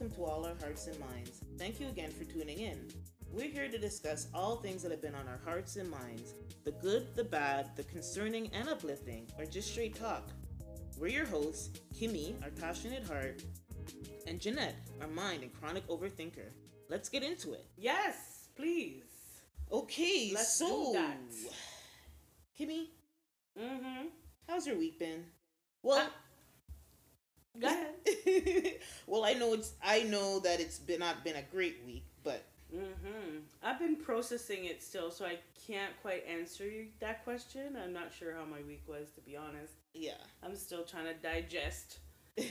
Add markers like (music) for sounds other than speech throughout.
welcome to all our hearts and minds. Thank you again for tuning in. We're here to discuss all things that have been on our hearts and minds the good, the bad, the concerning and uplifting, or just straight talk. We're your hosts, Kimmy, our passionate heart, and Jeanette, our mind and chronic overthinker. Let's get into it. Yes, please. Okay, Let's so do that. Kimmy, Mm-hmm. how's your week been? Well, Go ahead. (laughs) well, I know it's I know that it's been not been a great week, but Mm-hmm. I've been processing it still, so I can't quite answer you that question. I'm not sure how my week was, to be honest. yeah. I'm still trying to digest. (laughs)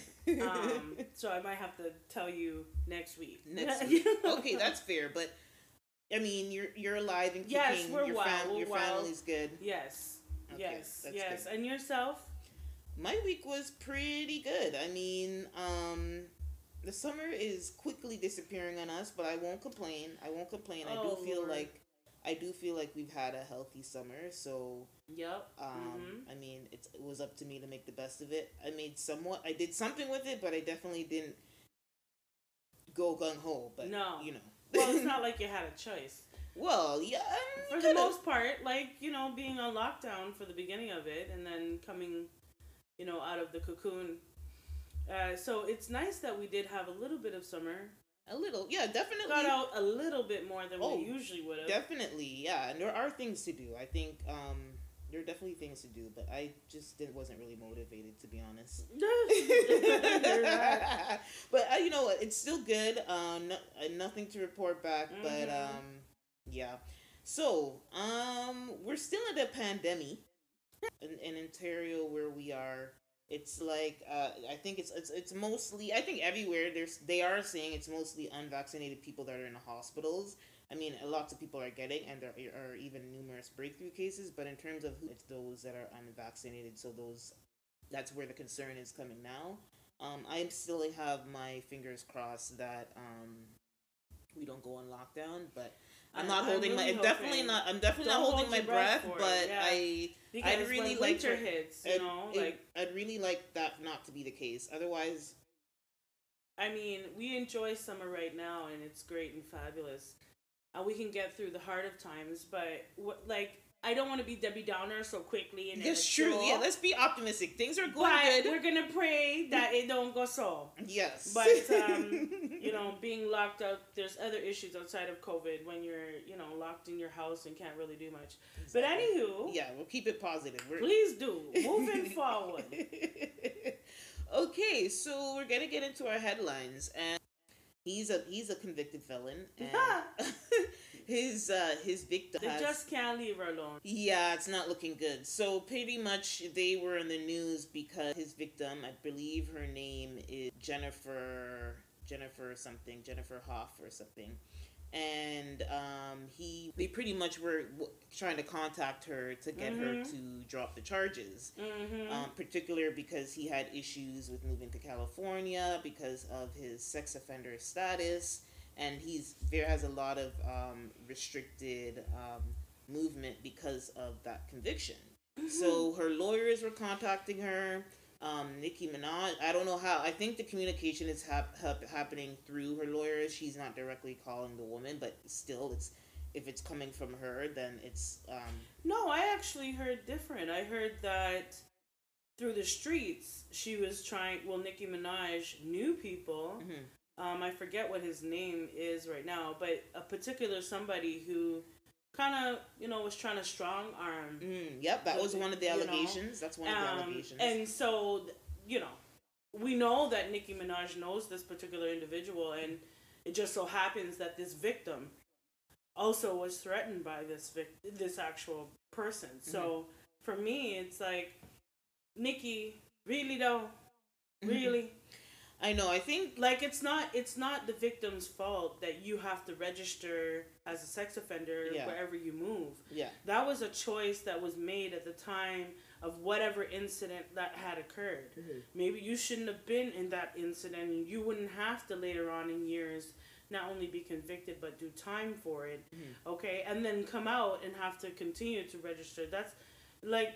Um, so I might have to tell you next week. Next (laughs) week. okay, that's fair, but I mean, you're you're alive and kicking. Yes, we're your well, we're your well. family's good. yes. Okay, yes. Yes. good. And yourself? My week was pretty good. I mean, um, the summer is quickly disappearing on us, but I won't complain. I won't complain. I Oh, do feel Lord. like I do feel like we've had a healthy summer, so Yep. Um, Mhm. I mean, it's, it was up to me to make the best of it. I made somewhat, I did something with it, but I definitely didn't go gung ho. But No. you know, Well, it's (laughs) not like you had a choice. well, yeah, for the most part, like you know, being on lockdown for the beginning of it, and then coming, you know, out of the cocoon. Uh, so it's nice that we did have a little bit of summer. a little, yeah, definitely, Got out a little bit more than Oh, we usually would have. definitely, yeah. And there are things to do. I think um, there are definitely things to do, but I just didn't, wasn't really motivated to be honest. (laughs) Right. (laughs) but uh, you know what? It's still good. Um, no, uh, nothing to report back, but Mhm. um, yeah. So um, we're still in the pandemic in, in Ontario where we are. It's like uh, I think it's, it's it's mostly I think everywhere there's they are saying it's mostly unvaccinated people that are in the hospitals. I mean, lots of people are getting, and there are even numerous breakthrough cases. But in terms of who, it's those that are unvaccinated, so those that's where the concern is coming now. Um, I still have my fingers crossed that um, we don't go on lockdown, but I'm not I'm holding my really definitely not. I'm definitely Don't not holding hold my breath, breath but yeah. I because I'd really like to- hits, you I'd- know, it- like I'd really like that not to be the case. Otherwise, I mean, we enjoy summer right now, and it's great and fabulous. And we can get through the hard of times, but what, like, I don't want to be Debbie Downer so quickly. And that's true. Yeah, let's be optimistic. Things are going But good. we're gonna pray that it don't go so. Yes, But um, (laughs) you know, being locked up, there's other issues outside of COVID when you're, you know, locked in your house and can't really do much. But anywho, yeah, we'll keep it positive. We're, please do moving (laughs) forward. okay, so we're gonna get into our headlines, and he's a he's a convicted felon, and (laughs) his uh his victim They has- just can't leave her alone. Yeah, it's not looking good. So pretty much they were in the news because his victim, I believe her name is Jennifer Jennifer something, Jennifer Hoff or something. And um, he, they pretty much were trying to contact her to get her Mhm. to drop the charges. Mm-hmm. Um, particular because he had issues with moving to California because of his sex offender status, and he's there has a lot of um, restricted um, movement because of that conviction. So her lawyers were contacting her. Um, Nicki Minaj, I don't know how. I think the communication is hap- hap- happening through her lawyers. She's not directly calling the woman, but still, it's if it's coming from her, then it's um, No, I actually heard different. I heard that through the streets, she was trying. Well, Nicki Minaj knew people. mhm. Um, I forget what his name is right now, but a particular somebody who kind of, you know, was trying to strong arm. Mm, yep, that was one of the You know, allegations. That's one of the Um, allegations. and so, you know, we know that Nicki Minaj knows this particular individual, and it just so happens that this victim also was threatened by this vic- this actual person. So Mm-hmm. for me, it's like, Nicki, really though, Mhm. really, I know. I think like it's not it's not the victim's fault that you have to register as a sex offender Yeah. wherever you move yeah, that was a choice that was made at the time of whatever incident that had occurred. Maybe you shouldn't have been in that incident and you wouldn't have to later on in years not only be convicted but do time for it. Mhm. Okay? And then come out and have to continue to register. That's like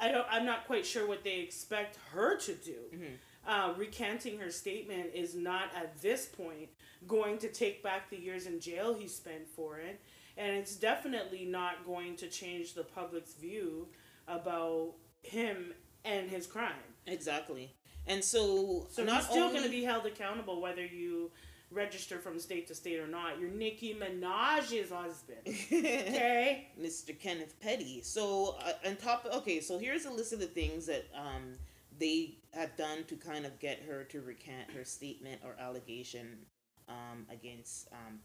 I don't I'm not quite sure what they expect her to do. Mhm. Uh, recanting her statement is not at this point going to take back the years in jail he spent for it, and it's definitely not going to change the public's view about him and his crime. Exactly. And so, so not still only... going to be held accountable whether you register from state to state or not. You're Nicki Minaj's husband. (laughs) Okay? Mr. Kenneth Petty. So, uh, on top, okay, so here's a list of the things that um, they have done to kind of get her to recant her statement or allegation um, against um,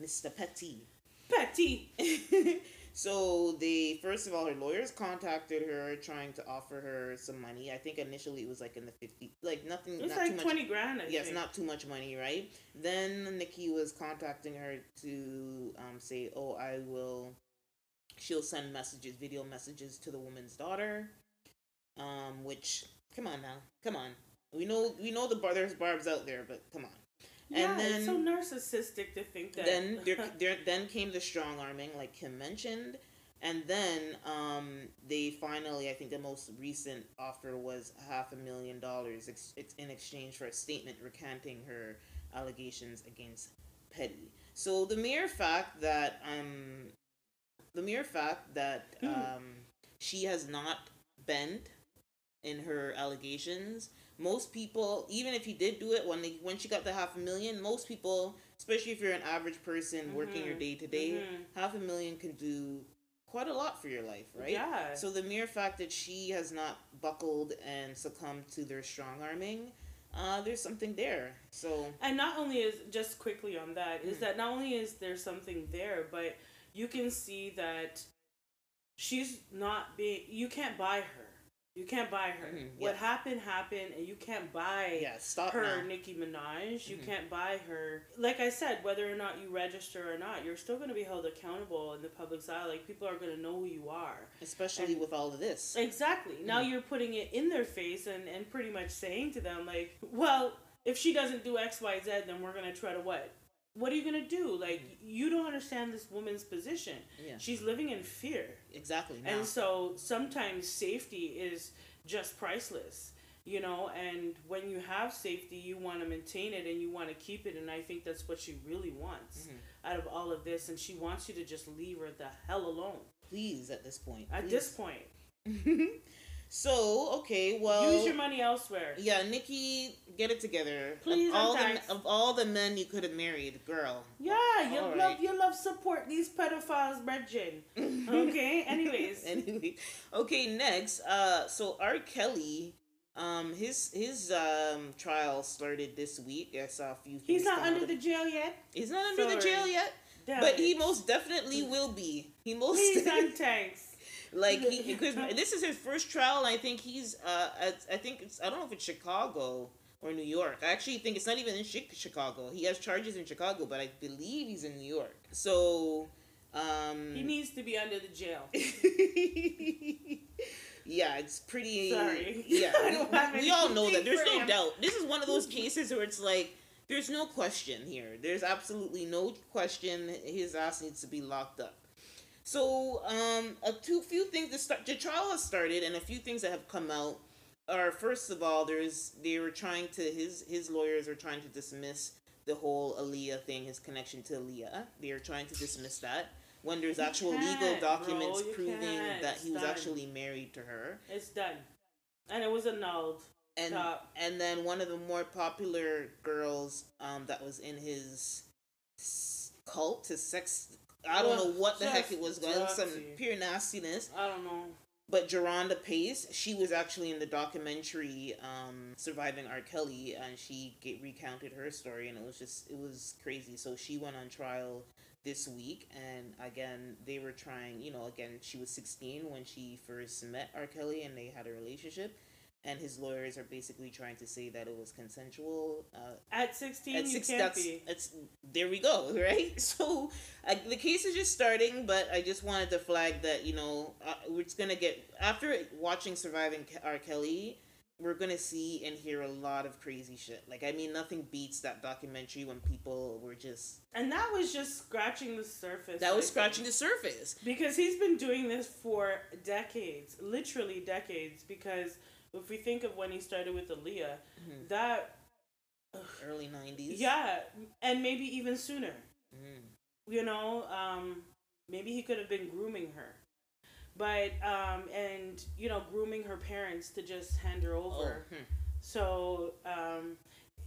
Mr. Petty. Petty! (laughs) So they first of all, her lawyers contacted her trying to offer her some money. I think initially it was like in the fifty, like nothing. It's like twenty grand. I yes, think. not too much money, right? Then Nicki was contacting her to um, say, "Oh, I will." She'll send messages, video messages to the woman's daughter. Um, which come on now, come on. We know we know the bar, there's barbs out there, but come on. Yeah, and then it's so narcissistic to think that. Then there, (laughs) there then came the strong arming, like Kim mentioned, and then um, they finally, I think, the most recent offer was half a million dollars ex- in exchange for a statement recanting her allegations against Petty. So the mere fact that um, the mere fact that hmm. um, she has not bent in her allegations most people, even if you did do it when they when she got the half a million, most people, especially if you're an average person mm-hmm. working your day to day, half a million can do quite a lot for your life, right? Yeah. So the mere fact that she has not buckled and succumbed to their strong arming, uh, there's something there. So and not only is just quickly on that mm. is that not only is there something there, but you can see that she's not being. You can't buy her. You can't buy her. Mm-hmm, yeah. What happened happened, and you can't buy yeah, stop her now. Nicki Minaj. You mm-hmm. can't buy her. Like I said, whether or not you register or not, you're still going to be held accountable in the public's eye. Like people are going to know who you are, especially and with all of this. Exactly. Mm-hmm. Now you're putting it in their face and and pretty much saying to them like, well, if she doesn't do X, Y, Z, then we're going to try to what what are you gonna do? Like you don't understand this woman's position. Yeah. She's living in fear. Exactly. Now. And so sometimes safety is just priceless. You know, and when you have safety, you want to maintain it and you want to keep it. And I think that's what she really wants mm-hmm. out of all of this. And she wants you to just leave her the hell alone. Please, at this point. At this point. (laughs) So okay, well, use your money elsewhere. Yeah, Nicki, get it together. Please, of all, the, of all the men you could have married, girl. Yeah, you love right. you love support these pedophiles, Bridget. (laughs) okay. Anyways. anyway, okay. Next, uh, so R. Kelly, um, his his um trial started this week. I saw a few. Things. He's not under the jail yet. He's not under Sorry. the jail yet. Damn but it. he most definitely will be. He most. Please, (laughs) thanks. Like he, (laughs) because this is his first trial. I think he's. Uh, I think it's. I don't know if it's Chicago or New York. I actually think it's not even in Chicago. He has charges in Chicago, but I believe he's in New York. So. Um, he needs to be under the jail. (laughs) yeah, it's pretty. Sorry. Yeah, (laughs) we, we all know that. There's no him. doubt. This is one of those cases where it's like there's no question here. There's absolutely no question. His ass needs to be locked up. So, um, a two few things that start. The trial has started, and a few things that have come out are first of all, there's they were trying to his his lawyers are trying to dismiss the whole Aaliyah thing, his connection to Aaliyah. They are trying to dismiss that when there's actual legal documents bro, proving that he was done. actually married to her. It's done, and it was annulled. And Stop. and then one of the more popular girls um, that was in his cult, his sex I don't know what the heck it was going. Some pure nastiness. I don't know. But Jerhonda Pace, she was actually in the documentary um, "Surviving R. Kelly," and she get, recounted her story, and it was just it was crazy. So she went on trial this week, and again they were trying. You know, again she was sixteen when she first met R. Kelly, and they had a relationship and his lawyers are basically trying to say that it was consensual. Uh, at sixteen, at six, you can't be. It's there we go, (laughs) right? So uh, the case is just starting, but I just wanted to flag that you know uh, we're gonna get after watching Surviving R. Kelly. We're gonna see and hear a lot of crazy shit. Like I mean, nothing beats that documentary when people were just. And that was just scratching the surface. That was scratching the surface because he's been doing this for decades, literally decades. Because if we think of when he started with Aaliyah, Mhm. that Early nineties. yeah, and maybe even sooner. Mm. You know, um, maybe he could have been grooming her, but um, and you know, grooming her parents to just hand her Oh. over. hmm. So um,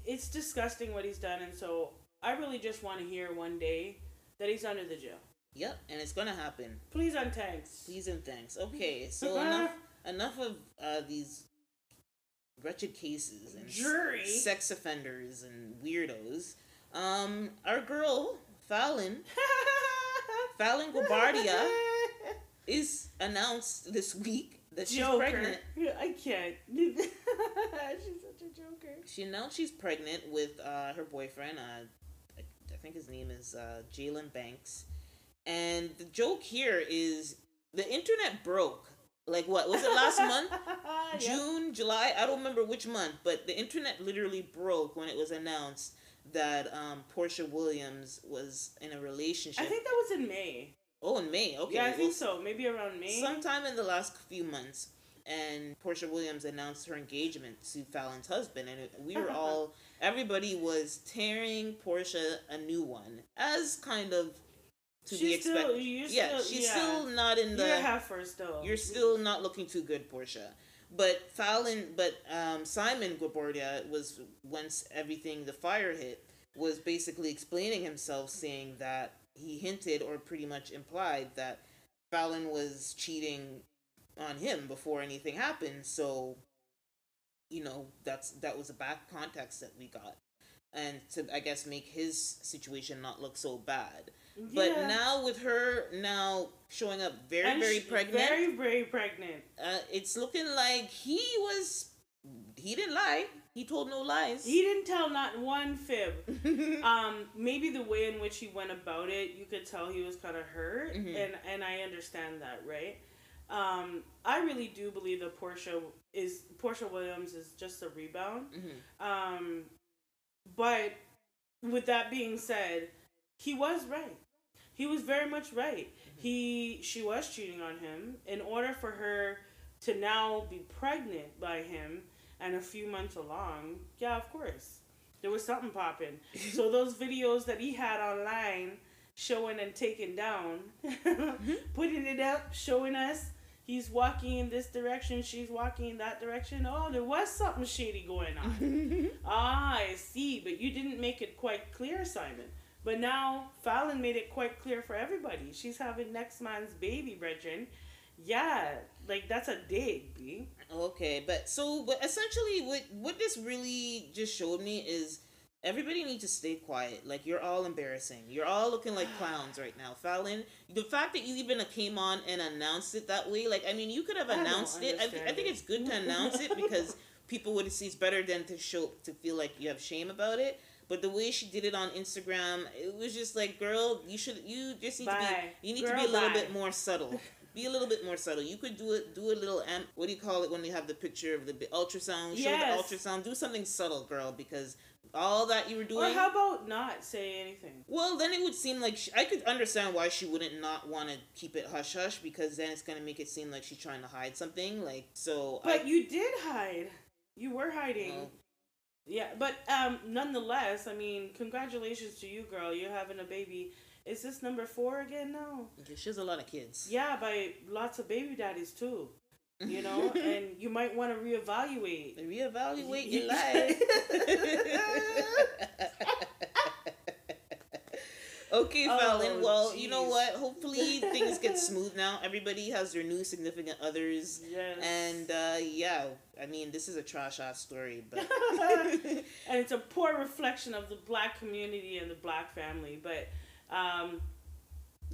it's disgusting what he's done, and so I really just want to hear one day that he's under the jail. Yep, and it's gonna happen. Please and thanks. Please and thanks. Okay, so enough (laughs) enough of uh, these wretched cases and Jury. sex offenders and weirdos. Um, our girl Fallon (laughs) Fallon Guobadia is announced this week that she's Joker. pregnant. I can't. (laughs) she's such a joker. She announced she's pregnant with uh, her boyfriend. Uh, I, I think his name is uh, Jalen Banks. And the joke here is the internet broke. Like what was it last month? (laughs) June, July, I don't remember which month, but the internet literally broke when it was announced that um, Porsha Williams was in a relationship. I think that was in May. oh, in May. Okay, yeah, I well, think so. Maybe around May. sometime in the last few months. And Porsha Williams announced her engagement to Fallon's husband, and we were (laughs) all, everybody was tearing Porsha a new one, as kind of to be She's still- expected. you're yeah, still- she's yeah. still not in the. You're half first though. You're still not looking too good, Porsha. But Fallon, but um, Simon Guobadia was once everything the fire hit was basically explaining himself, saying that he hinted or pretty much implied that Fallon was cheating on him before anything happened. So, you know, that's that was a back context that we got, and to I guess make his situation not look so bad. But Yeah. now with her now showing up very And very pregnant, Very, very pregnant. uh, it's looking like he was he didn't lie. He told no lies. He didn't tell not one fib. (laughs) um, maybe the way in which he went about it, you could tell he was kind of hurt, Mhm. and and I understand that, right? Um, I really do believe that Porsha is Porsha Williams is just a rebound. Mhm. Um, but with that being said, he was right. He was very much right. He she was cheating on him. In order for her to now be pregnant by him and a few months along, yeah, of course. There was something popping. (laughs) so those videos that he had online showing and taking down, (laughs) putting it up, showing us he's walking in this direction, she's walking in that direction. Oh, there was something shady going on. (laughs) ah, I see, but you didn't make it quite clear, Simon. But now Fallon made it quite clear for everybody. She's having next man's baby, brethren. Yeah, like that's a dig, B. Okay, but so but essentially what what this really just showed me is everybody needs to stay quiet. Like you're all embarrassing. You're all looking like (sighs) clowns right now. Fallon, the fact that you even uh, came on and announced it that way, like I mean, you could have I announced it. I, th- I think it. it's good to announce it (laughs) because people would see it's better than to show to feel like you have shame about it. But the way she did it on Instagram, it was just like, girl, you should you just need to be you need to be a little bye. bit more subtle. (laughs) Be a little bit more subtle. You could do it. Do a little. Am- what do you call it when you have the picture of the ultrasound? Show Yes. the ultrasound. Do something subtle, girl, because all that you were doing. Or how about not say anything? well, then it would seem like she, I could understand why she wouldn't not want to keep it hush hush because then it's gonna make it seem like she's trying to hide something. Like so. But I, you did hide. You were hiding. Well- Yeah, but um, nonetheless, I mean, congratulations to you, girl. You're having a baby. Is this number four again now? she has a lot of kids. Yeah, by lots of baby daddies too. You know, (laughs) and you might want to reevaluate. Reevaluate your life. (laughs) (laughs) okay, Oh, Fallon. well, you know what? Hopefully things get (laughs) smooth now. Everybody has their new significant others. Yes. And uh, yeah, I mean, this is a trash ass story, but (laughs) and it's a poor reflection of the black community and the black family. But um,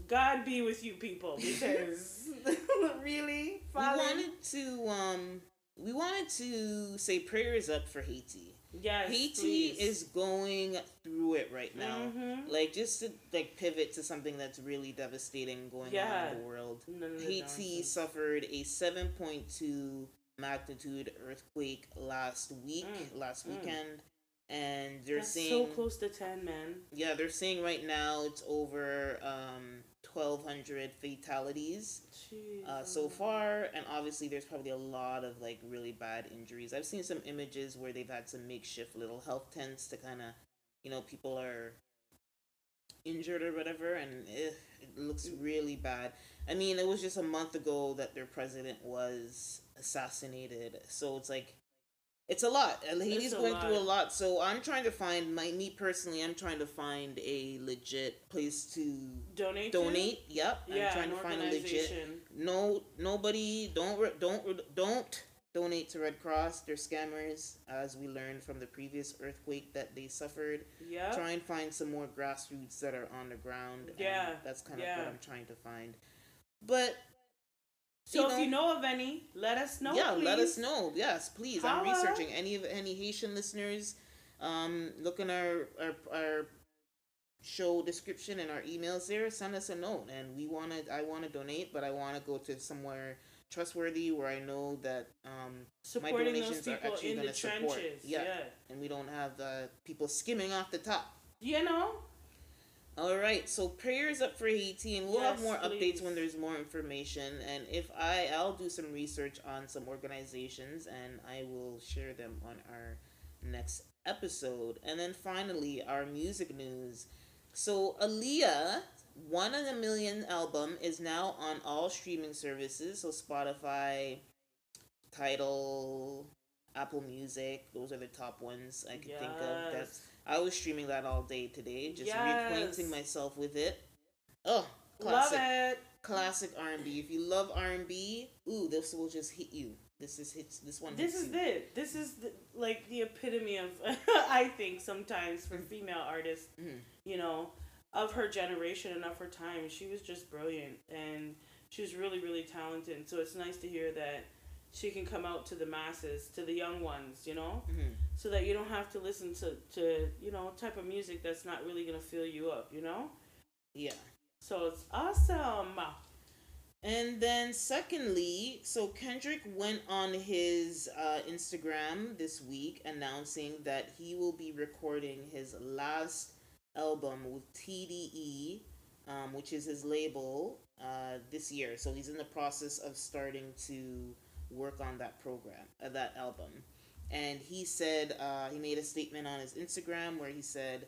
God be with you people (laughs) because really, we Fallon? wanted to um, we wanted to say prayers up for Haiti. Yes, Haiti please. is going through it right now. Mhm. Like just to like pivot to something that's really devastating going on in the world. None of the Haiti suffered a 7.2 magnitude earthquake last week, Mm, last mm. weekend, and they're That's saying so close to ten, man. yeah, they're saying right now it's over um 1,200 fatalities uh, so far, and obviously there's probably a lot of like really bad injuries. I've seen some images where they've had some makeshift little health tents to kind of, you know, people are injured or whatever, and eh, it looks really bad. I mean, it was just a month ago that their president was assassinated, so it's like. It's a lot. Uh, Haiti's going through a lot. lot, so I'm trying to find my me personally. I'm trying to find a legit place to Donate. to? donate. Yep, Yeah, I'm trying to find a legit no nobody don't don't don't donate to red cross they're scammers as we learned from the previous earthquake that they suffered Yeah. try and find some more grassroots that are on the ground and Yeah, that's kind of yeah. what i'm trying to find but So if you know of any, let us know. yeah let us know yes please i'm researching any of any haitian listeners um look in our our, our show description and our emails there send us a note and we want to i want to donate but i want to go to somewhere trustworthy where i know that um those donations are actually in the gonna support. trenches. Yeah. yeah. and we don't have uh, people skimming off the top You know. All right so prayers up for haiti and we'll have more please. updates when there's more information and if i i'll do some research on some organizations and i will share them on our next episode and then finally our music news so Aaliyah, one in a million album is now on all streaming services. So Spotify, Tidal, Apple Music, those are the top ones I could think of. That's I was streaming that all day today, just Yes. reacquainting myself with it. Oh, Love classic, it. classic R and B. If you love R and B, ooh, this will just hit you. This is hits. This one. This is you. it. This is the, like the epitome of, (laughs) I think, sometimes for female artists, Mhm. you know, of her generation and of her time. She was just brilliant and she was really, really talented. So it's nice to hear that she can come out to the masses, to the young ones, you know, Mhm. So that you don't have to listen to, to you know, type of music that's not really going to fill you up, you know? Yeah. So it's awesome. And then, secondly, so Kendrick went on his uh, Instagram this week announcing that he will be recording his last album with TDE, um, which is his label, uh, this year. So he's in the process of starting to work on that program, uh, that album. And he said, uh, he made a statement on his Instagram where he said,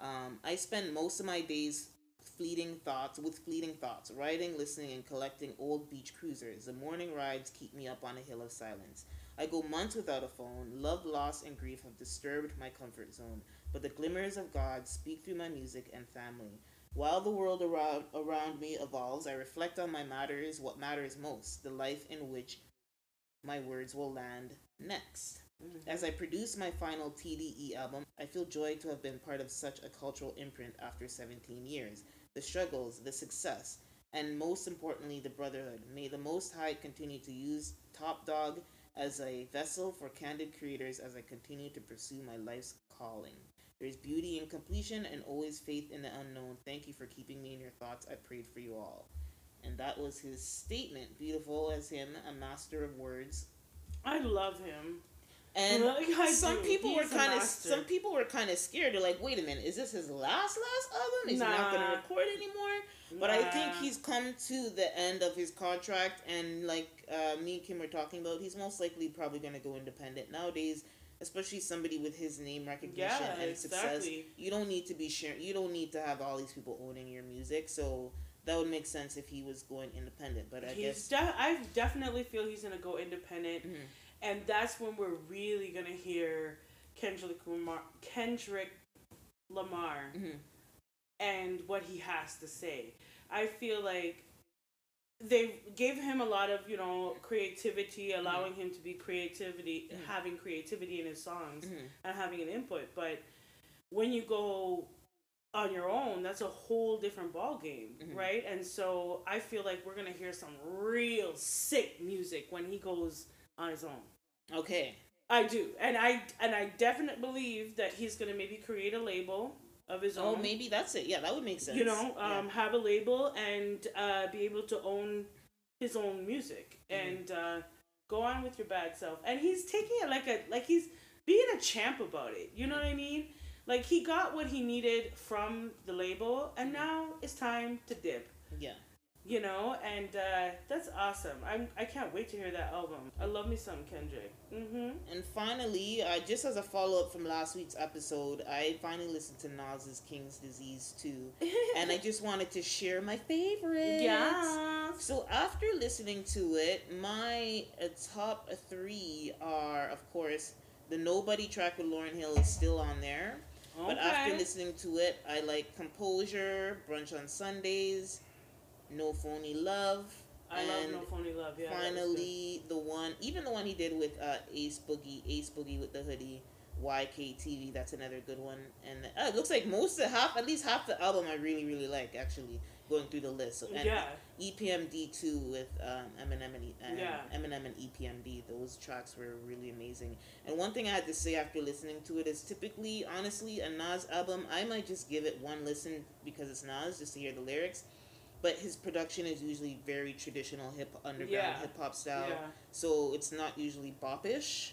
um, I spend most of my days fleeting thoughts with fleeting thoughts writing listening and collecting old beach cruisers. The morning rides keep me up on a hill of silence. I go months without a phone. Love loss and grief have disturbed my comfort zone. But the glimmers of god speak through my music and family. While the world around around me evolves i reflect on my matters what matters most the life in which my words will land next Mm-hmm. as I produce my final TDE album, I feel joy to have been part of such a cultural imprint after 17 years. The struggles, the success, and most importantly, the brotherhood. May the Most High continue to use Top Dog as a vessel for candid creators as I continue to pursue my life's calling. There is beauty in completion and always faith in the unknown. Thank you for keeping me in your thoughts. I prayed for you all. And that was his statement. Beautiful as him, a master of words. I love him. And I some do. people were He's a kind of some people were kind of scared. They're like, "Wait a minute, is this his last last album? He's not going to record anymore." But I think he's come to the end of his contract, and like uh, me and Kim were talking about, he's most likely probably going to go independent nowadays. Especially somebody with his name recognition Yeah, and success, you don't need to be sharing. You don't need to have all these people owning your music. So that would make sense if he was going independent. But I He's guess de- I definitely feel he's gonna go independent, Mhm. and that's when we're really gonna hear Kendrick Lamar, Kendrick Lamar, Mhm. and what he has to say. I feel like they gave him a lot of you know creativity, allowing him to be creativity, Mhm. having creativity in his songs Mhm. and having an input. But when you go on your own, that's a whole different ball game, Mhm. right? And so I feel like we're gonna hear some real sick music when he goes on his own. okay, I do, and I and I definitely believe that he's gonna maybe create a label of his oh own. Oh, maybe that's it. Yeah, that would make sense. you know, Yeah. um, have a label and uh, be able to own his own music Mm-hmm. and uh, go on with your bad self. And he's taking it like a like he's being a champ about it. You know what I mean? Like he got what he needed from the label, and now it's time to dip. Yeah. You know, and uh, that's awesome. I'm I can't wait to hear that album. I love me some Kendrick. Mm-hmm. And finally, uh, just as a follow up from last week's episode, I finally listened to Nas's King's Disease too, and I (laughs) just wanted to share my favorites. yeah. So after listening to it, my uh, top three are, of course, the Nobody track with Lauryn Hill is still on there. But after listening to it, I like Composure, Brunch on Sundays, No Phony Love. I love and No Phony Love. Yeah. that was good. finally, the one, even the one he did with uh, Ace Boogie, Ace Boogie with the hoodie, YKTV, that's another good one. And uh, it looks like most of half, at least half the album, I really, really like, actually, going through the list. So, and Yeah. EPMD too with um, Eminem and, E- and Yeah. Eminem and EPMD. Those tracks were really amazing. And one thing I had to say after listening to it is typically, honestly, a Nas album, I might just give it one listen because it's Nas just to hear the lyrics. But his production is usually very traditional hip underground Yeah. hip hop style, Yeah. so it's not usually bopish.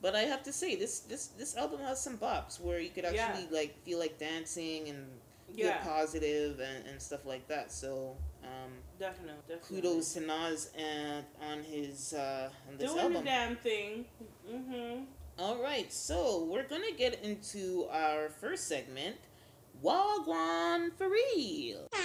But I have to say this this this album has some bops where you could Yeah. actually like feel like dancing and Yeah. positive and, and stuff like that. So um, Definitely. Definitely. kudos to Nas and on his uh, on this Doing album. the damn thing. Mm-hmm. All right, so we're gonna get into our first segment, Wagwan for real. (laughs)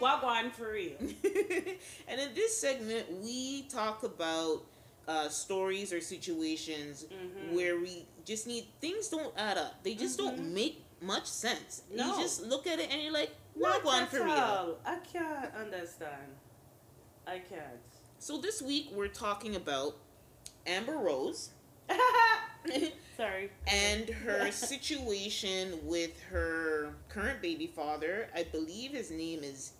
Wagwan for real. (laughs) and in this segment, we talk about uh, stories or situations Mhm. where we just need things don't add up. They just don't Mhm. make much sense. No. You just look at it and you're like, Not at for real. I can't understand. I can't. So this week we're talking about Amber Rose (laughs) Sorry. and her (laughs) situation with her current baby father. I believe his name is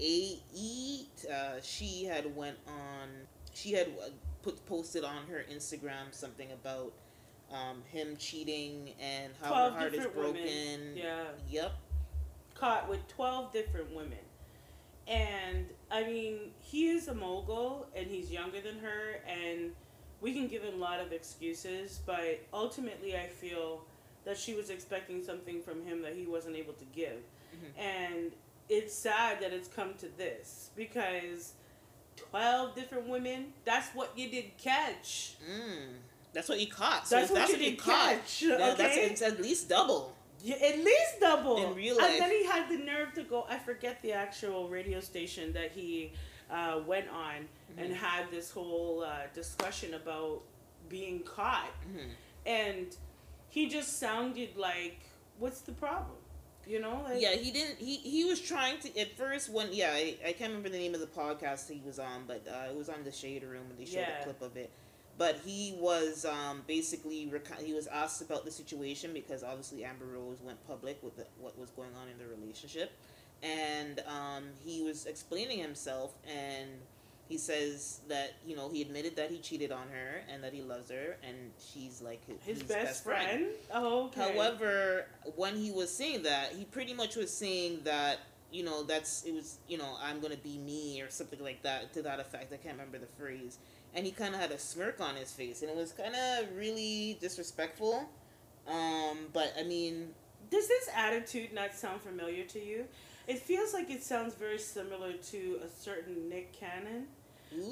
A E. Uh, she had went on. She had uh, put posted on her Instagram something about um, him cheating and how her heart is broken. women. Yeah. Yep. Caught with 12 different women. And, I mean, he is a mogul and he's younger than her, and we can give him a lot of excuses, but ultimately, I feel that she was expecting something from him that he wasn't able to give. Mhm. And it's sad that it's come to this because 12 different women, that's what you did catch. Mm. That's what he caught. So That's what that's you what caught. catch, then That's okay? it's at least double. Yeah, at least double In real life. And then he had the nerve to go. I forget the actual radio station that he uh, went on and Mhm. had this whole uh, discussion about being caught, Mhm. and he just sounded like, "What's the problem?" You know? Like, yeah, he didn't. He he was trying to at first when yeah I, I can't remember the name of the podcast he was on, but uh, it was on the Shade Room and they showed Yeah. a clip of it. But he was um, basically he was asked about the situation because obviously Amber Rose went public with the, what was going on in the relationship, and um, he was explaining himself and he says that you know he admitted that he cheated on her and that he loves her and she's like his, his his best, friend. Oh, okay. However, when he was saying that, he pretty much was saying that you know that's it was you know I'm gonna be me or something like that to that effect. I can't remember the phrase, and he kind of had a smirk on his face, and it was kind of really disrespectful. Um, but I mean, Does this attitude not sound familiar to you? It feels like it sounds very similar to a certain Nick Cannon.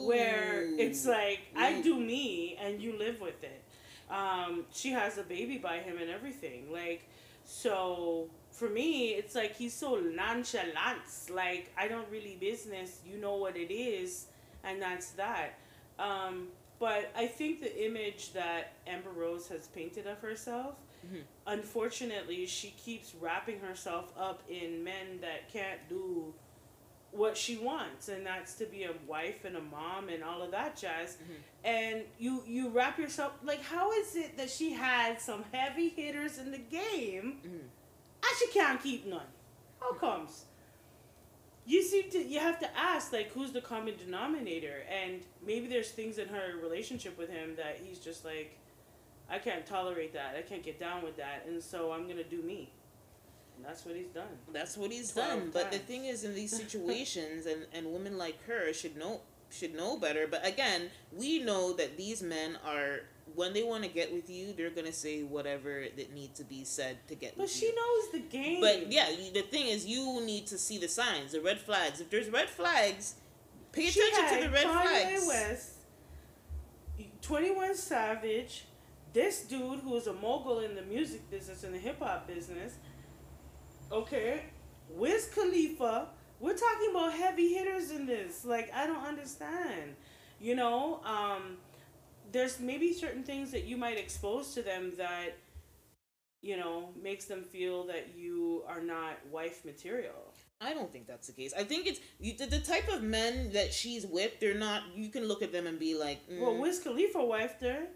where it's ooh. like I do me and you live with it. Um, she has a baby by him and everything. Like so for me, it's like he's so nonchalant. Like I don't really business. You know what it is, and that's that. Um, but I think the image that Amber Rose has painted of herself, Mhm. unfortunately, she keeps wrapping herself up in men that can't do what she wants and that's to be a wife and a mom and all of that jazz Mhm. and you you wrap yourself like how is it that she had some heavy hitters in the game Mhm. and she can't keep none how comes you seem to you have to ask like who's the common denominator? And maybe there's things in her relationship with him that he's just like i can't tolerate that. I can't get down with that. And so i'm gonna do me. And that's what he's done. That's what he's 12 done. But the thing is, in these (laughs) situations, and, and women like her should know should know better. But again, we know that these men are when they want to get with you, they're gonna say whatever that needs to be said to get But with she you. knows the game. But yeah, the thing is, you need to see the signs, the red flags. If there's red flags, pay she attention to the red Kanye flags. West, Twenty One Savage, this dude who is a mogul in the music business and the hip hop business. Okay, Wiz Khalifa. We're talking about heavy hitters in this. Like I don't understand. You know, um, there's maybe certain things that you might expose to them that you know makes them feel that you are not wife material. I don't think that's the case. I think it's you, the, the type of men that she's with. They're not. You can look at them and be like, mm, Well, Wiz Khalifa wife there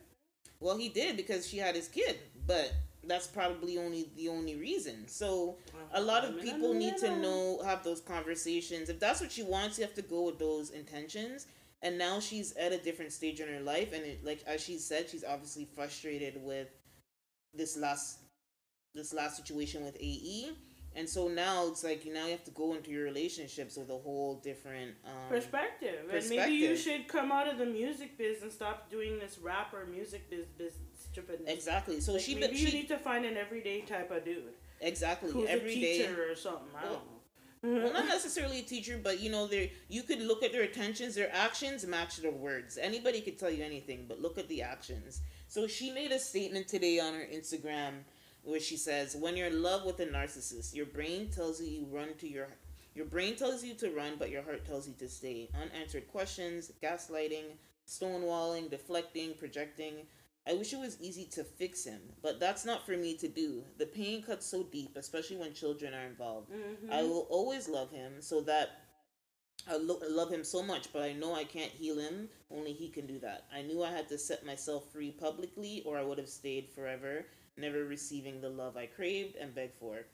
well, he did because she had his kid, but that's probably only the only reason. So a lot of people need to know have those conversations. If that's what she wants, you have to go with those intentions. And now she's at a different stage in her life, and it, like as she said, she's obviously frustrated with this last this last situation with AE. And so now it's like now you have to go into your relationships with a whole different um, perspective. And maybe you should come out of the music biz and stop doing this rapper music biz biz stupidness. Exactly. So Like, she, maybe she you need to find an everyday type of dude exactly who's every a day. teacher or something. I Well, don't know. Mm-hmm. well, not necessarily a teacher, but you know, they you could look at their attentions, their actions match their words. Anybody could tell you anything, but look at the actions. So she made a statement today on her Instagram where she says, "When you're in love with a narcissist, your brain tells you you run to your your brain tells you to run, but your heart tells you to stay. Unanswered questions, gaslighting, stonewalling, deflecting, projecting." I wish it was easy to fix him, but that's not for me to do. The pain cuts so deep, especially when children are involved. Mhm. I will always love him so that I lo- love him so much, but I know I can't heal him. Only he can do that. I knew I had to set myself free publicly, or I would have stayed forever, never receiving the love I craved and begged for.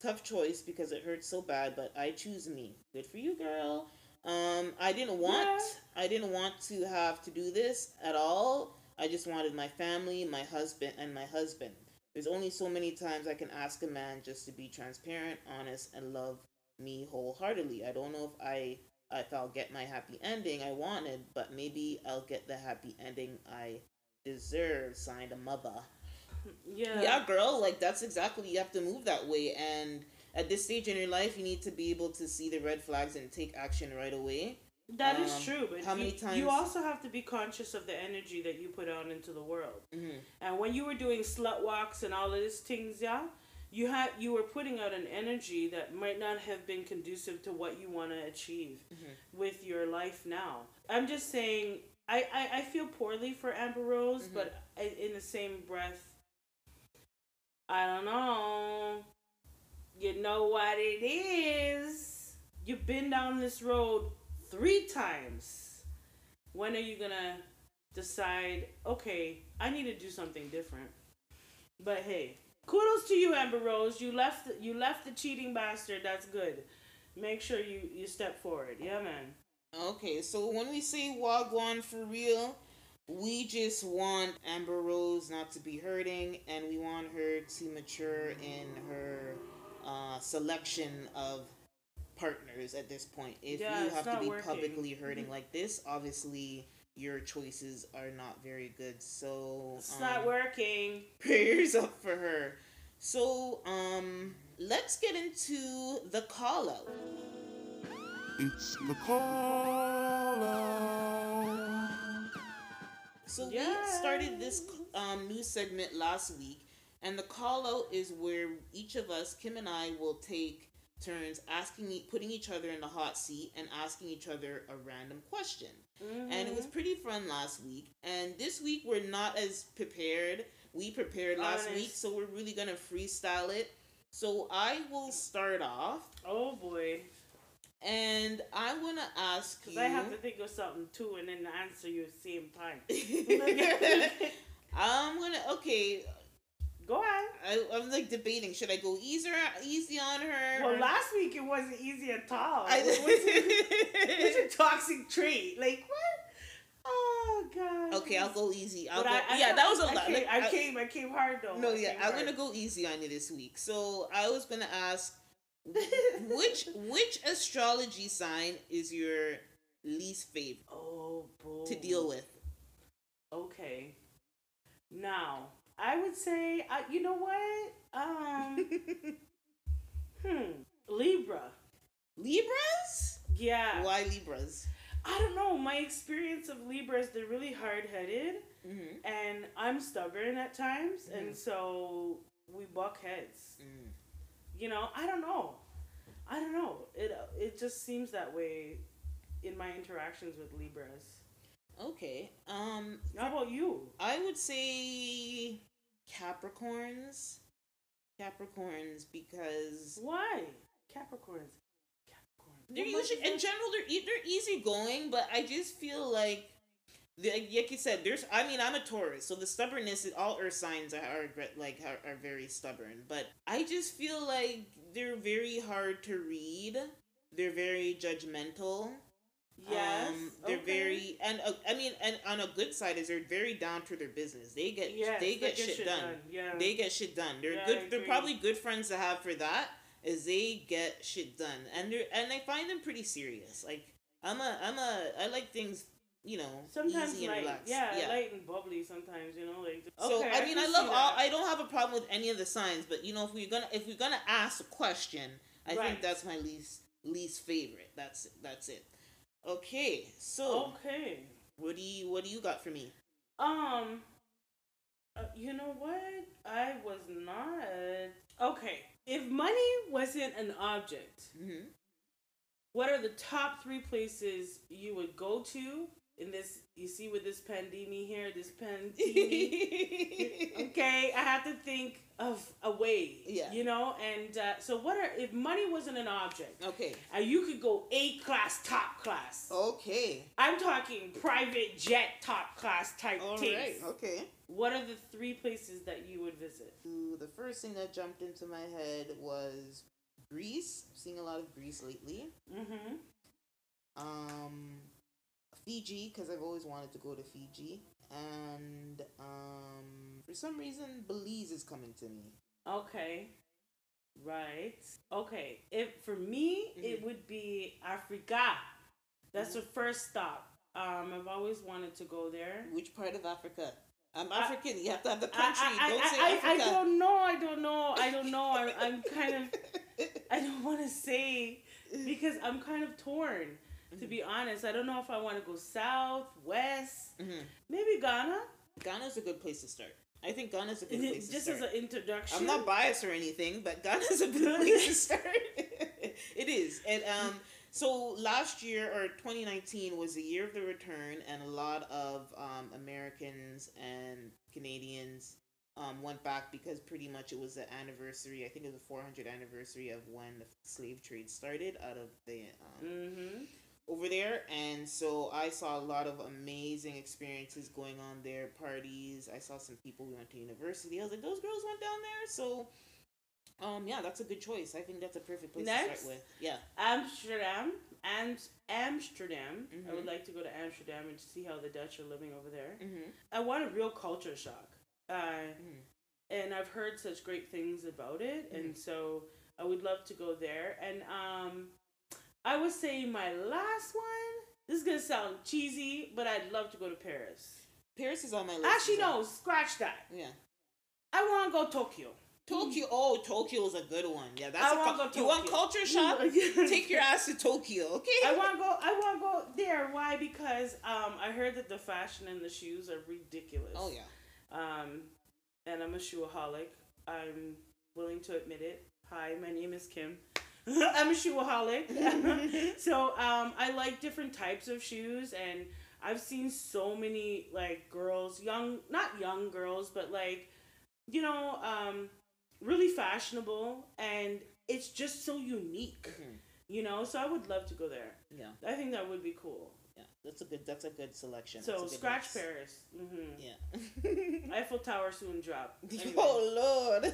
Tough choice because it hurts so bad, but I choose me. Good for you, girl. Um, I didn't want I didn't want to have to do this at all. I just wanted my family, my husband, and my husband. There's only so many times I can ask a man just to be transparent, honest, and love me wholeheartedly. I don't know if I if I'll get my happy ending I wanted, but maybe I'll get the happy ending I deserve. Signed a mother. Yeah. Yeah, girl, like that's exactly you have to move that way and at this stage in your life you need to be able to see the red flags and take action right away. That is Um, true, but how you, many you times- also have to be conscious of the energy that you put out into the world. hmm And when you were doing slut walks and all of these things, yeah, you had you were putting out an energy that might not have been conducive to what you want to achieve Mhm. with your life now. I'm just saying, I, I, I feel poorly for Amber Rose, Mhm. but I, in the same breath, I don't know. You know what it is. You've been down this road three times. When are you gonna decide, okay, I need to do something different? But hey, kudos to you, Amber Rose. You left you left the cheating bastard. That's good. Make sure you you step forward. Yeah, man. Okay, so when we say Wagwan for real, we just want Amber Rose not to be hurting and we want her to mature in her uh, selection of partners at this point. If Yeah, you have to be working. publicly hurting like this, obviously your choices are not very good. So It's um, not working. prayers up for her. So um let's get into the call out. It's the call out. So Yes. we started this um, new segment last week, and the call out is where each of us, Kim and I, will take turns asking, putting each other in the hot seat and asking each other a random question. And it was mm-hmm. pretty fun last week. And this week we're not as prepared. We prepared last Honest. week, so we're really gonna freestyle it. So I will start off, Oh boy, and I want to ask because you. I have to think of something too, and then answer you at the same time. (laughs) (laughs) I'm gonna okay. Go ahead. I, I'm like debating. Should I go easier, easy on her? Well, or- last week it wasn't easy at all. I, It was- (laughs) It's a toxic trait. Like what? Oh god. okay, I'll go easy. I'll But go. I, yeah, that was a I lot. Came, Like, I, came. I came hard though. no, yeah, I'm hard. gonna go easy on you this week. So I was gonna ask, which (laughs) which astrology sign is your least favorite Oh boy. to deal with? Okay. Now, I would say, uh, you know what? Um, (laughs) hmm, Libra. Libras? Yeah. Why Libras? I don't know. My experience of Libras, they're really hard headed, Mm-hmm. and I'm stubborn at times, Mhm. and so we buck heads. Mm. You know, I don't know. I don't know. It uh, it just seems that way in my interactions with Libras. Okay. Um, How about you? I would say Capricorns. Capricorns because Why Capricorns? Capricorns. they're What usually in general they're e- they're easygoing, but I just feel like. Like you said, there's. I mean, I'm a Taurus, so the stubbornness. is All Earth signs are, like are, are very stubborn, but I just feel like they're very hard to read. They're very judgmental. Yes. Um, they're okay. very and uh, I mean and on a good side is they're very down to their business. They get Yes, they get shit, done. Yeah. They get shit done. They're Yeah, good. They're probably good friends to have for that. Is they get shit done and they and I find them pretty serious. Like I'm a I'm a I like things you know sometimes easy and light. relaxed. Yeah, light and bubbly. Sometimes you know, like. So okay, I mean, I, love all. I don't have a problem with any of the signs, but you know, if we're gonna if we're gonna ask a question, I Right. think that's my least least favorite. That's that's it. Okay, so Okay. what do you what do you got for me? Um, uh, you know what? I was not. Okay. If money wasn't an object, Mm-hmm. what are the top three places you would go to in this? You see, with this pandemic here, this pandemic. (laughs) okay, I have to think of a way. Yeah. You know, and uh, so what are if money wasn't an object? okay. And you could go A class, top class. Okay. I'm talking private jet, top class type All things. right. Okay. What are the three places that you would visit? Ooh, the first thing that jumped into my head was Greece. I'm seeing a lot of Greece lately. Mm-hmm. Um, Fiji because I've always wanted to go to Fiji, and um, for some reason Belize is coming to me. Okay. Right. Okay. If for me, it Mhm. would be Africa. That's the first stop. Um, I've always wanted to go there. Which part of Africa? I'm I- African. you have to have the country. I, don't say I, I, I don't know. I don't know. I don't know. I'm, I'm (laughs) kind of. I don't want to say (laughs) because I'm kind of torn. To be honest, I don't know if I want to go south, west, Mhm. maybe Ghana. Ghana's a good place to start. I think Ghana's a good place to Just as an introduction. I'm not biased or anything, but Ghana's a good place to (laughs) start. (laughs) it is. And um so last year or 2019 was the year of the return and a lot of um Americans and Canadians um went back because pretty much it was the anniversary, I think it was the 400th anniversary of when the slave trade started out of the um Mm-hmm. Over there and so i saw a lot of amazing experiences going on there parties i saw some people we went to university i was like those girls went down there so um yeah that's a good choice i think that's a perfect place to start with yeah Amsterdam and Amsterdam. I would Mhm. like to go to Amsterdam and see how the Dutch are living over there. mm-hmm. I want a real culture shock. Uh, Mm. and I've heard such great things about it, Mm-hmm. and so I would love to go there. And um, I would say my last one. This is gonna sound cheesy, but I'd love to go to Paris. paris is on my list Actually, no, scratch that. yeah I want to go Tokyo. tokyo oh tokyo is a good one yeah that's I a wanna cul- go you want culture (laughs) shock take your ass to tokyo okay I want to go. I want to go there. Why? Because um, I heard that the fashion and the shoes are ridiculous. oh yeah Um, and I'm a shoeaholic. I'm willing to admit it. Hi, my name is Kim. (laughs) I'm a shoeaholic. (laughs) so um, I like different types of shoes, and I've seen so many like girls, young, not young girls, but like, you know, um, really fashionable, and it's just so unique. Mhm. You know, so I would love to go there. yeah I think that would be cool. yeah that's a good that's a good selection So good scratch mix. Paris. hmm yeah (laughs) Eiffel Tower soon drop. Anyway. Oh Lord.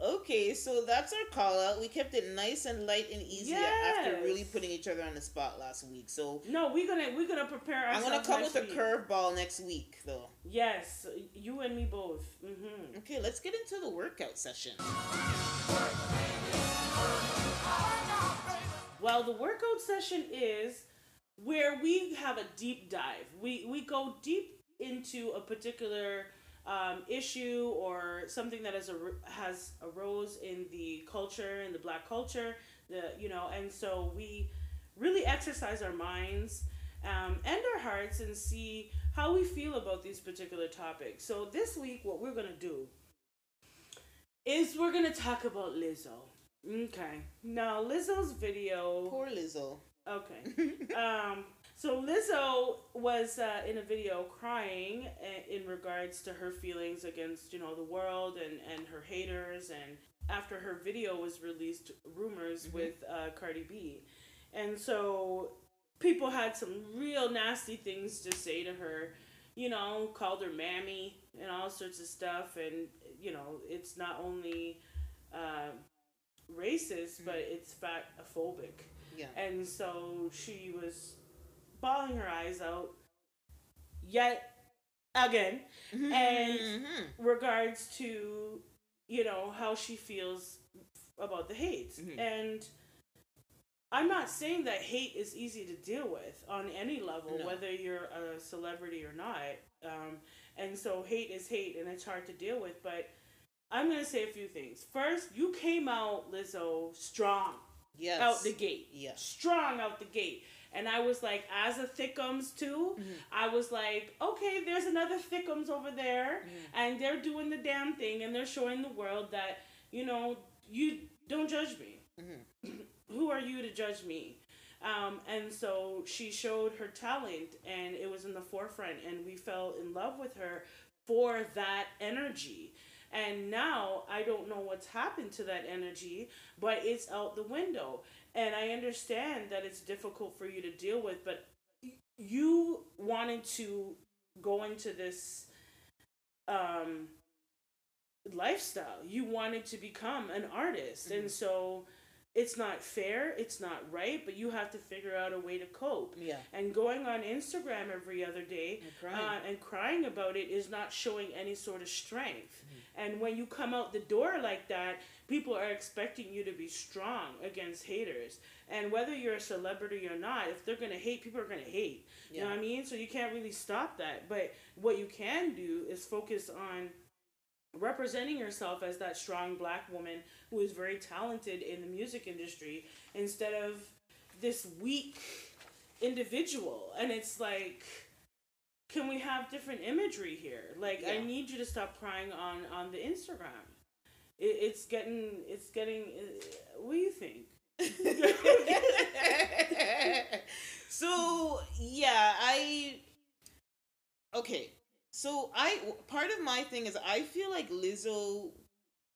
Okay, so that's our call out. We kept it nice and light and easy after really putting each other on the spot last week. So No, we're gonna we're gonna prepare I'm gonna come with next a curveball next week, though. Yes, you and me both. hmm Okay, let's get into the workout session. Well, the workout session is where we have a deep dive. We we go deep into a particular um, issue or something that has ar- has arose in the culture in the black culture the you know and so we really exercise our minds um, and our hearts and see how we feel about these particular topics so this week what we're gonna do is we're gonna talk about lizzo okay now lizzo's video Poor Lizzo. Okay. (laughs) um, so Lizzo was uh, in a video crying uh, in regards to her feelings against you know the world and and her haters and after her video was released rumors with uh, Cardi B, and so people had some real nasty things to say to her. You know, called her mammy and all sorts of stuff, and you know it's not only uh, racist, but it's fat phobic. Yeah. And so she was bawling her eyes out yet again and Mhm. regards to you know how she feels about the hate Mhm. and i'm not saying that hate is easy to deal with on any level No. whether you're a celebrity or not um, and so hate is hate and it's hard to deal with but i'm going to say a few things first you came out lizzo strong Yes. out the gate. Yes. Strong out the gate. And I was like, as a thickums too, Mm-hmm. I was like, okay, there's another thickums over there, Mm-hmm. and they're doing the damn thing, and they're showing the world that you know you don't judge me. Mm-hmm. (clears throat) Who are you to judge me? Um, and so she showed her talent, and it was in the forefront, and we fell in love with her for that energy. And now I don't know what's happened to that energy, but it's out the window. And I understand that it's difficult for you to deal with, but you wanted to go into this um, lifestyle. You wanted to become an artist. And so it's not fair, it's not right, but you have to figure out a way to cope. Yeah. And going on Instagram every other day And crying. Uh, and crying about it is not showing any sort of strength. Mm-hmm. And when you come out the door like that, people are expecting you to be strong against haters. And whether you're a celebrity or not, if they're going to hate, people are going to hate. You know what I mean? So you can't really stop that. But what you can do is focus on representing yourself as that strong black woman who is very talented in the music industry instead of this weak individual. And it's like can we have different imagery here? Like i need you to stop crying on on the instagram. It, it's getting it's getting uh, what do you think? (laughs) So yeah, I okay. So I part of my thing is I feel like Lizzo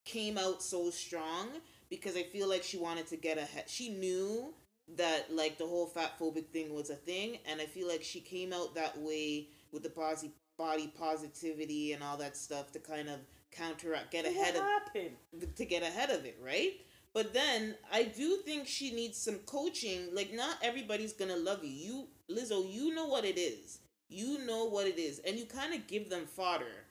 came out so strong because I feel like she wanted to get ahead. She knew that like the whole fat phobic thing was a thing, and I feel like she came out that way with the posi- body positivity and all that stuff to kind of counteract, get ahead what of happened to get ahead of it, right? But then I do think she needs some coaching. Like not everybody's gonna love you. You Lizzo, you know what it is. You know what it is, and you kind of give them fodder.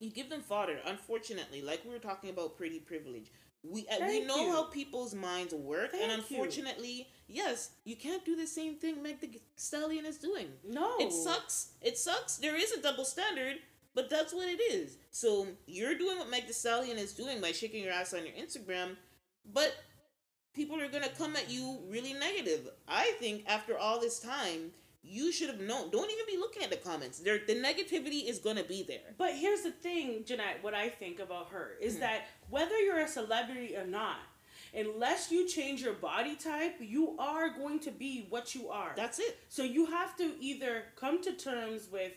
You give them fodder. Unfortunately, like we were talking about pretty privilege, we uh, we know you. how people's minds work, and Thank you. unfortunately, yes, you can't do the same thing Meg Thee Stallion is doing. no It sucks. It sucks. There is a double standard, but that's what it is. So you're doing what Meg Thee Stallion is doing by shaking your ass on your Instagram, but people are gonna come at you really negative. I think after all this time, you should have known. Don't even be looking at the comments. There, the negativity is gonna be there. But here's the thing, Jeanette, what I think about her is Hmm. that whether you're a celebrity or not, unless you change your body type, you are going to be what you are. That's it. so you have to either come to terms with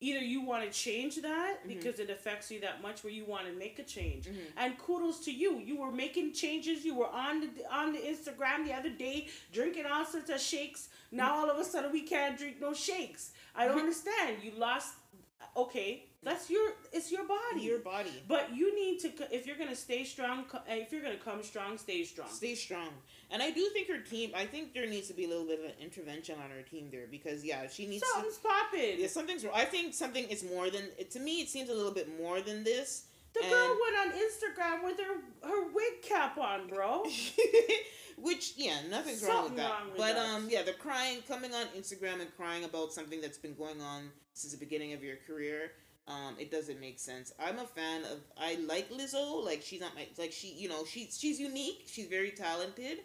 either you want to change that Mm-hmm. because it affects you that much where you want to make a change. And kudos to you. You were making changes. You were on the on the Instagram the other day drinking all sorts of shakes. Now all of a sudden we can't drink no shakes. I Mm-hmm. don't understand. You lost okay, that's your it's your body. Your body. but you need to if you're going to stay strong eh, if you're going to come strong, stay strong. Stay strong. And I do think her team. I think there needs to be a little bit of an intervention on her team there because yeah, she needs. to, Something's popping. Yeah, something's wrong. I think something is more than to me. It seems a little bit more than this. The And- girl went on Instagram with her her wig cap on, bro. (laughs) Which yeah, nothing's wrong with that. wrong with but that. um, yeah, the crying, coming on Instagram and crying about something that's been going on since the beginning of your career. Um, it doesn't make sense. I'm a fan of. I like Lizzo. Like she's not my like she. You know she's she's unique. She's very talented,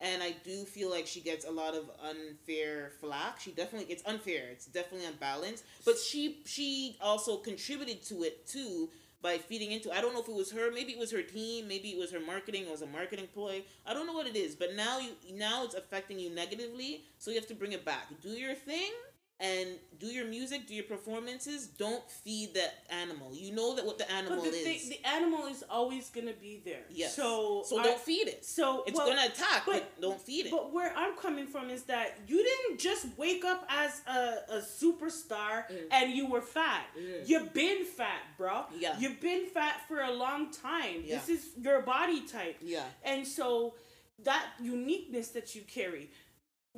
and I do feel like she gets a lot of unfair flack. She definitely it's unfair. It's definitely unbalanced. But she she also contributed to it too by feeding into. I don't know if it was her. Maybe it was her team. Maybe it was her marketing. It was a marketing ploy. I don't know what it is. But now you now it's affecting you negatively. So you have to bring it back. Do your thing. And do your music, do your performances. Don't feed that animal. You know that what the animal the, is. thing, the animal is always gonna be there. yes. So so I- don't feed it. So It's well, gonna attack, but, but- don't feed it. But where I'm coming from is that you didn't just wake up as a, a superstar Mm. and you were fat. Mm. You've been fat, bro. Yeah. You've been fat for a long time. Yeah. This is your body type. yeah. And so that uniqueness that you carry,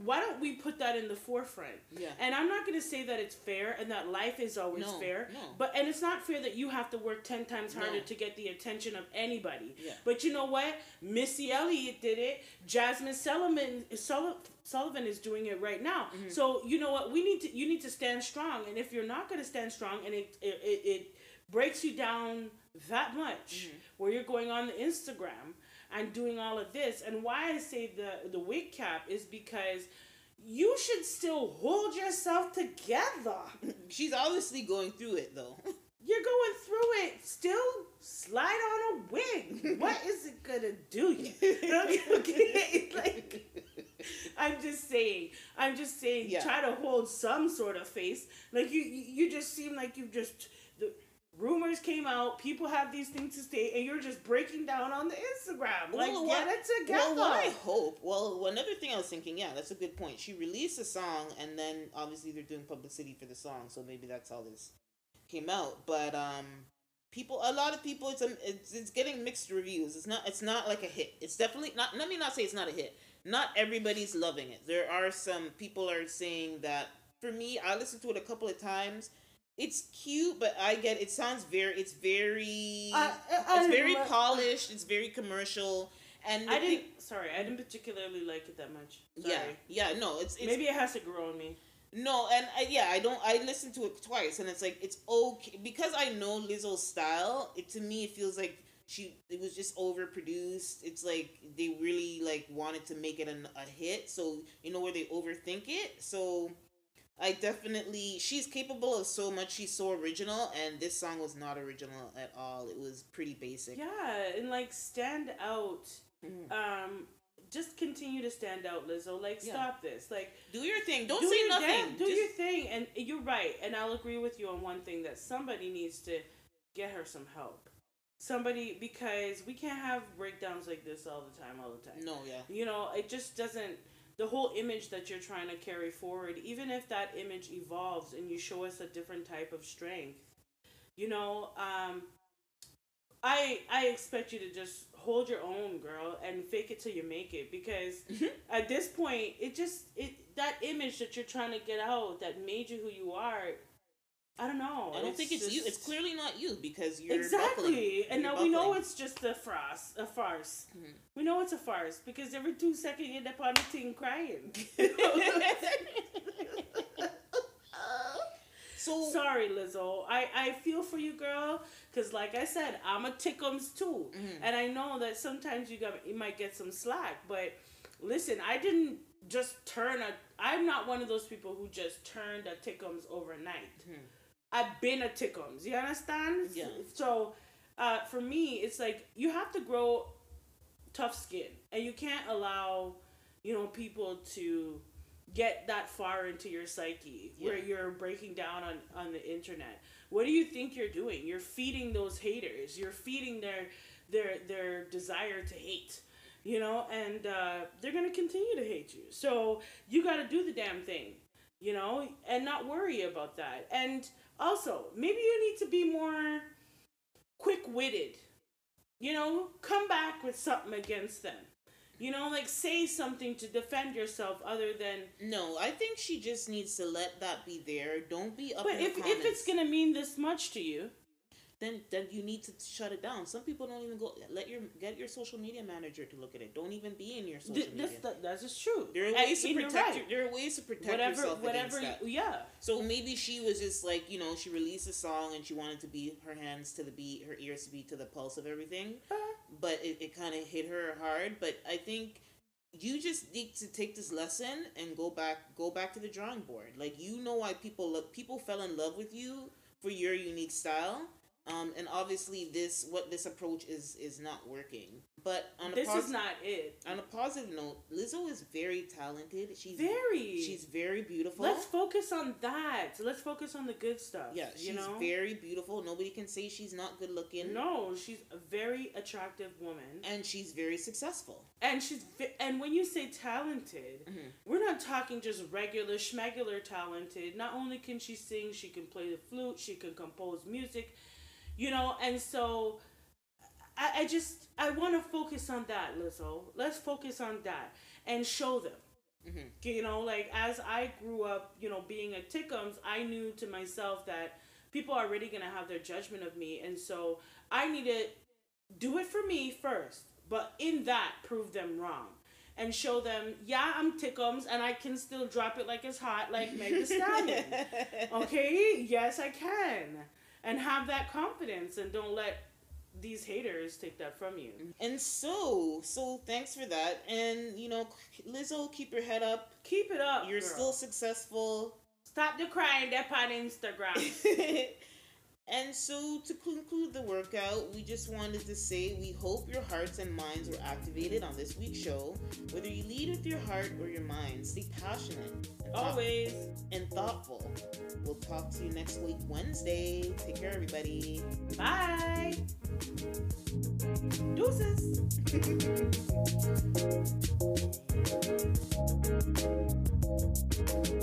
why don't we put that in the forefront? Yeah. And I'm not going to say that it's fair and that life is always No, fair. no. But and it's not fair that you have to work 10 times harder No. to get the attention of anybody. Yeah. But you know what? Missy Elliott did it. Jazmine Sullivan Sullivan, is doing it right now. Mm-hmm. So you know what? We need to you need to stand strong. And if you're not going to stand strong and it it, it, it breaks you down that much Mm-hmm. where you're going on the Instagram and doing all of this and why I say the the wig cap is because you should still hold yourself together. (laughs) She's obviously going through it though. (laughs) You're going through it. Still slide on a wig. What (laughs) is it gonna do you? okay, like I'm just saying. I'm just saying. Yeah. Try to hold some sort of face. Like you, you just seem like you've just rumors came out. People have these things to say, and you're just breaking down on the Instagram. Like Well, get what- it together. Well, what I hope. Well, another thing I was thinking, yeah, that's a good point. She released a song, and then obviously they're doing publicity for the song, so maybe that's how this came out. But um, people, a lot of people, it's a, it's, it's getting mixed reviews. It's not, it's not like a hit. It's definitely not. Let me not say it's not a hit. Not everybody's loving it. There are some people are saying that. For me, I listened to it a couple of times. It's cute, but I get it sounds very. It's very. I- I- it's very I- polished. It's very commercial. And I didn't. Sorry, I didn't particularly like it that much. Sorry. yeah, yeah, no, it's, it's Maybe it has to grow on me. no, and I, yeah, I don't. I listened to it twice, and it's like it's okay because I know Lizzo's style. It to me, it feels like she it was just overproduced. It's like they really like wanted to make it an, a hit, so you know where they overthink it. So I definitely she's capable of so much. She's so original, and this song was not original at all. It was pretty basic. Yeah, and like stand out. Mhm. Um, just continue to stand out, Lizzo. Like Yeah. stop this. Like Do your thing. Don't do say nothing. damn- do Just- your thing, and you're right. And I'll agree with you on one thing that somebody needs to get her some help. Somebody because we can't have breakdowns like this all the time, all the time. no, yeah. You know, it just doesn't. The whole image that you're trying to carry forward, even if that image evolves and you show us a different type of strength, you know, um, I I expect you to just hold your own, girl, and fake it till you make it. Because at this point, it just it that image that you're trying to get out that made you who you are. I don't know. I don't think it's you. It's clearly not you because you're exactly, buckling. and now we know it's just a farce. A farce. Mhm. We know it's a farce because every two seconds (laughs) you end up on the thing crying. so Sorry, Lizzo. I, I feel for you, girl. Because, like I said, I'm a tickums too. Mhm. And I know that sometimes you got you might get some slack. But listen, I didn't just turn a. I'm not one of those people who just turned a tickums overnight. Mhm. I've been a tickums. You understand? Yeah. So, uh, for me, it's like you have to grow tough skin, and you can't allow, you know, people to get that far into your psyche where you're breaking down on on the internet. What do you think you're doing? You're feeding those haters. You're feeding their their their desire to hate. You know, and uh, they're gonna continue to hate you. So you got to do the damn thing. You know, and not worry about that. And also, maybe you need to be more quick witted. You know, come back with something against them. You know, like say something to defend yourself other than no, I think she just needs to let that be there. Don't be up But if, if it's gonna mean this much to you, then then you need to shut it down. Some people don't even go let your get your social media manager to look at it. Don't even be in your social Th- media. this, that, that's just true. there are ways to and you're protect. right. Your, there are ways to protect whatever, yourself whatever. against that. Yeah. So maybe she was just like, you know, she released a song and she wanted to be her hands to the beat, her ears to be to the pulse of everything. Uh-huh. But it, it kind of hit her hard. But I think you just need to take this lesson and go back go back to the drawing board. Like you know why people lo- people fell in love with you for your unique style. Um, and obviously this what this approach is is not working. But on a This pos- is not it. on a positive note, Lizzo is very talented. She's Very. she's very beautiful. Let's focus on that. Let's focus on the good stuff. Yeah, she's you know. very beautiful. Nobody can say she's not good looking. no, she's a very attractive woman, And she's very successful. and she's vi- and when you say talented, Mhm. we're not talking just regular schmegular talented. Not only can she sing, she can play the flute, she can compose music, you know. And so, I, I just I want to focus on that, Lizzo. Let's focus on that and show them. Mhm. You know, like as I grew up, you know, being a Tickums, I knew to myself that people are already gonna have their judgment of me, and so I need to do it for me first, but in that prove them wrong. And show them, yeah, I'm Tickums, and I can still drop it like it's hot, like Meg Thee Stallion. (laughs) okay, yes, I can, and have that confidence, and don't let these haters take that from you. And so, so thanks for that. And you know, Lizzo, keep your head up. Keep it up. You're girl. still successful. stop the crying. They're on Instagram. (laughs) And so, to conclude the workout, we just wanted to say we hope your hearts and minds were activated on this week's show. Whether you lead with your heart or your mind, stay passionate, and always, and thoughtful. We'll talk to you next week, Wednesday. Take care, everybody. Bye. Deuces. (laughs)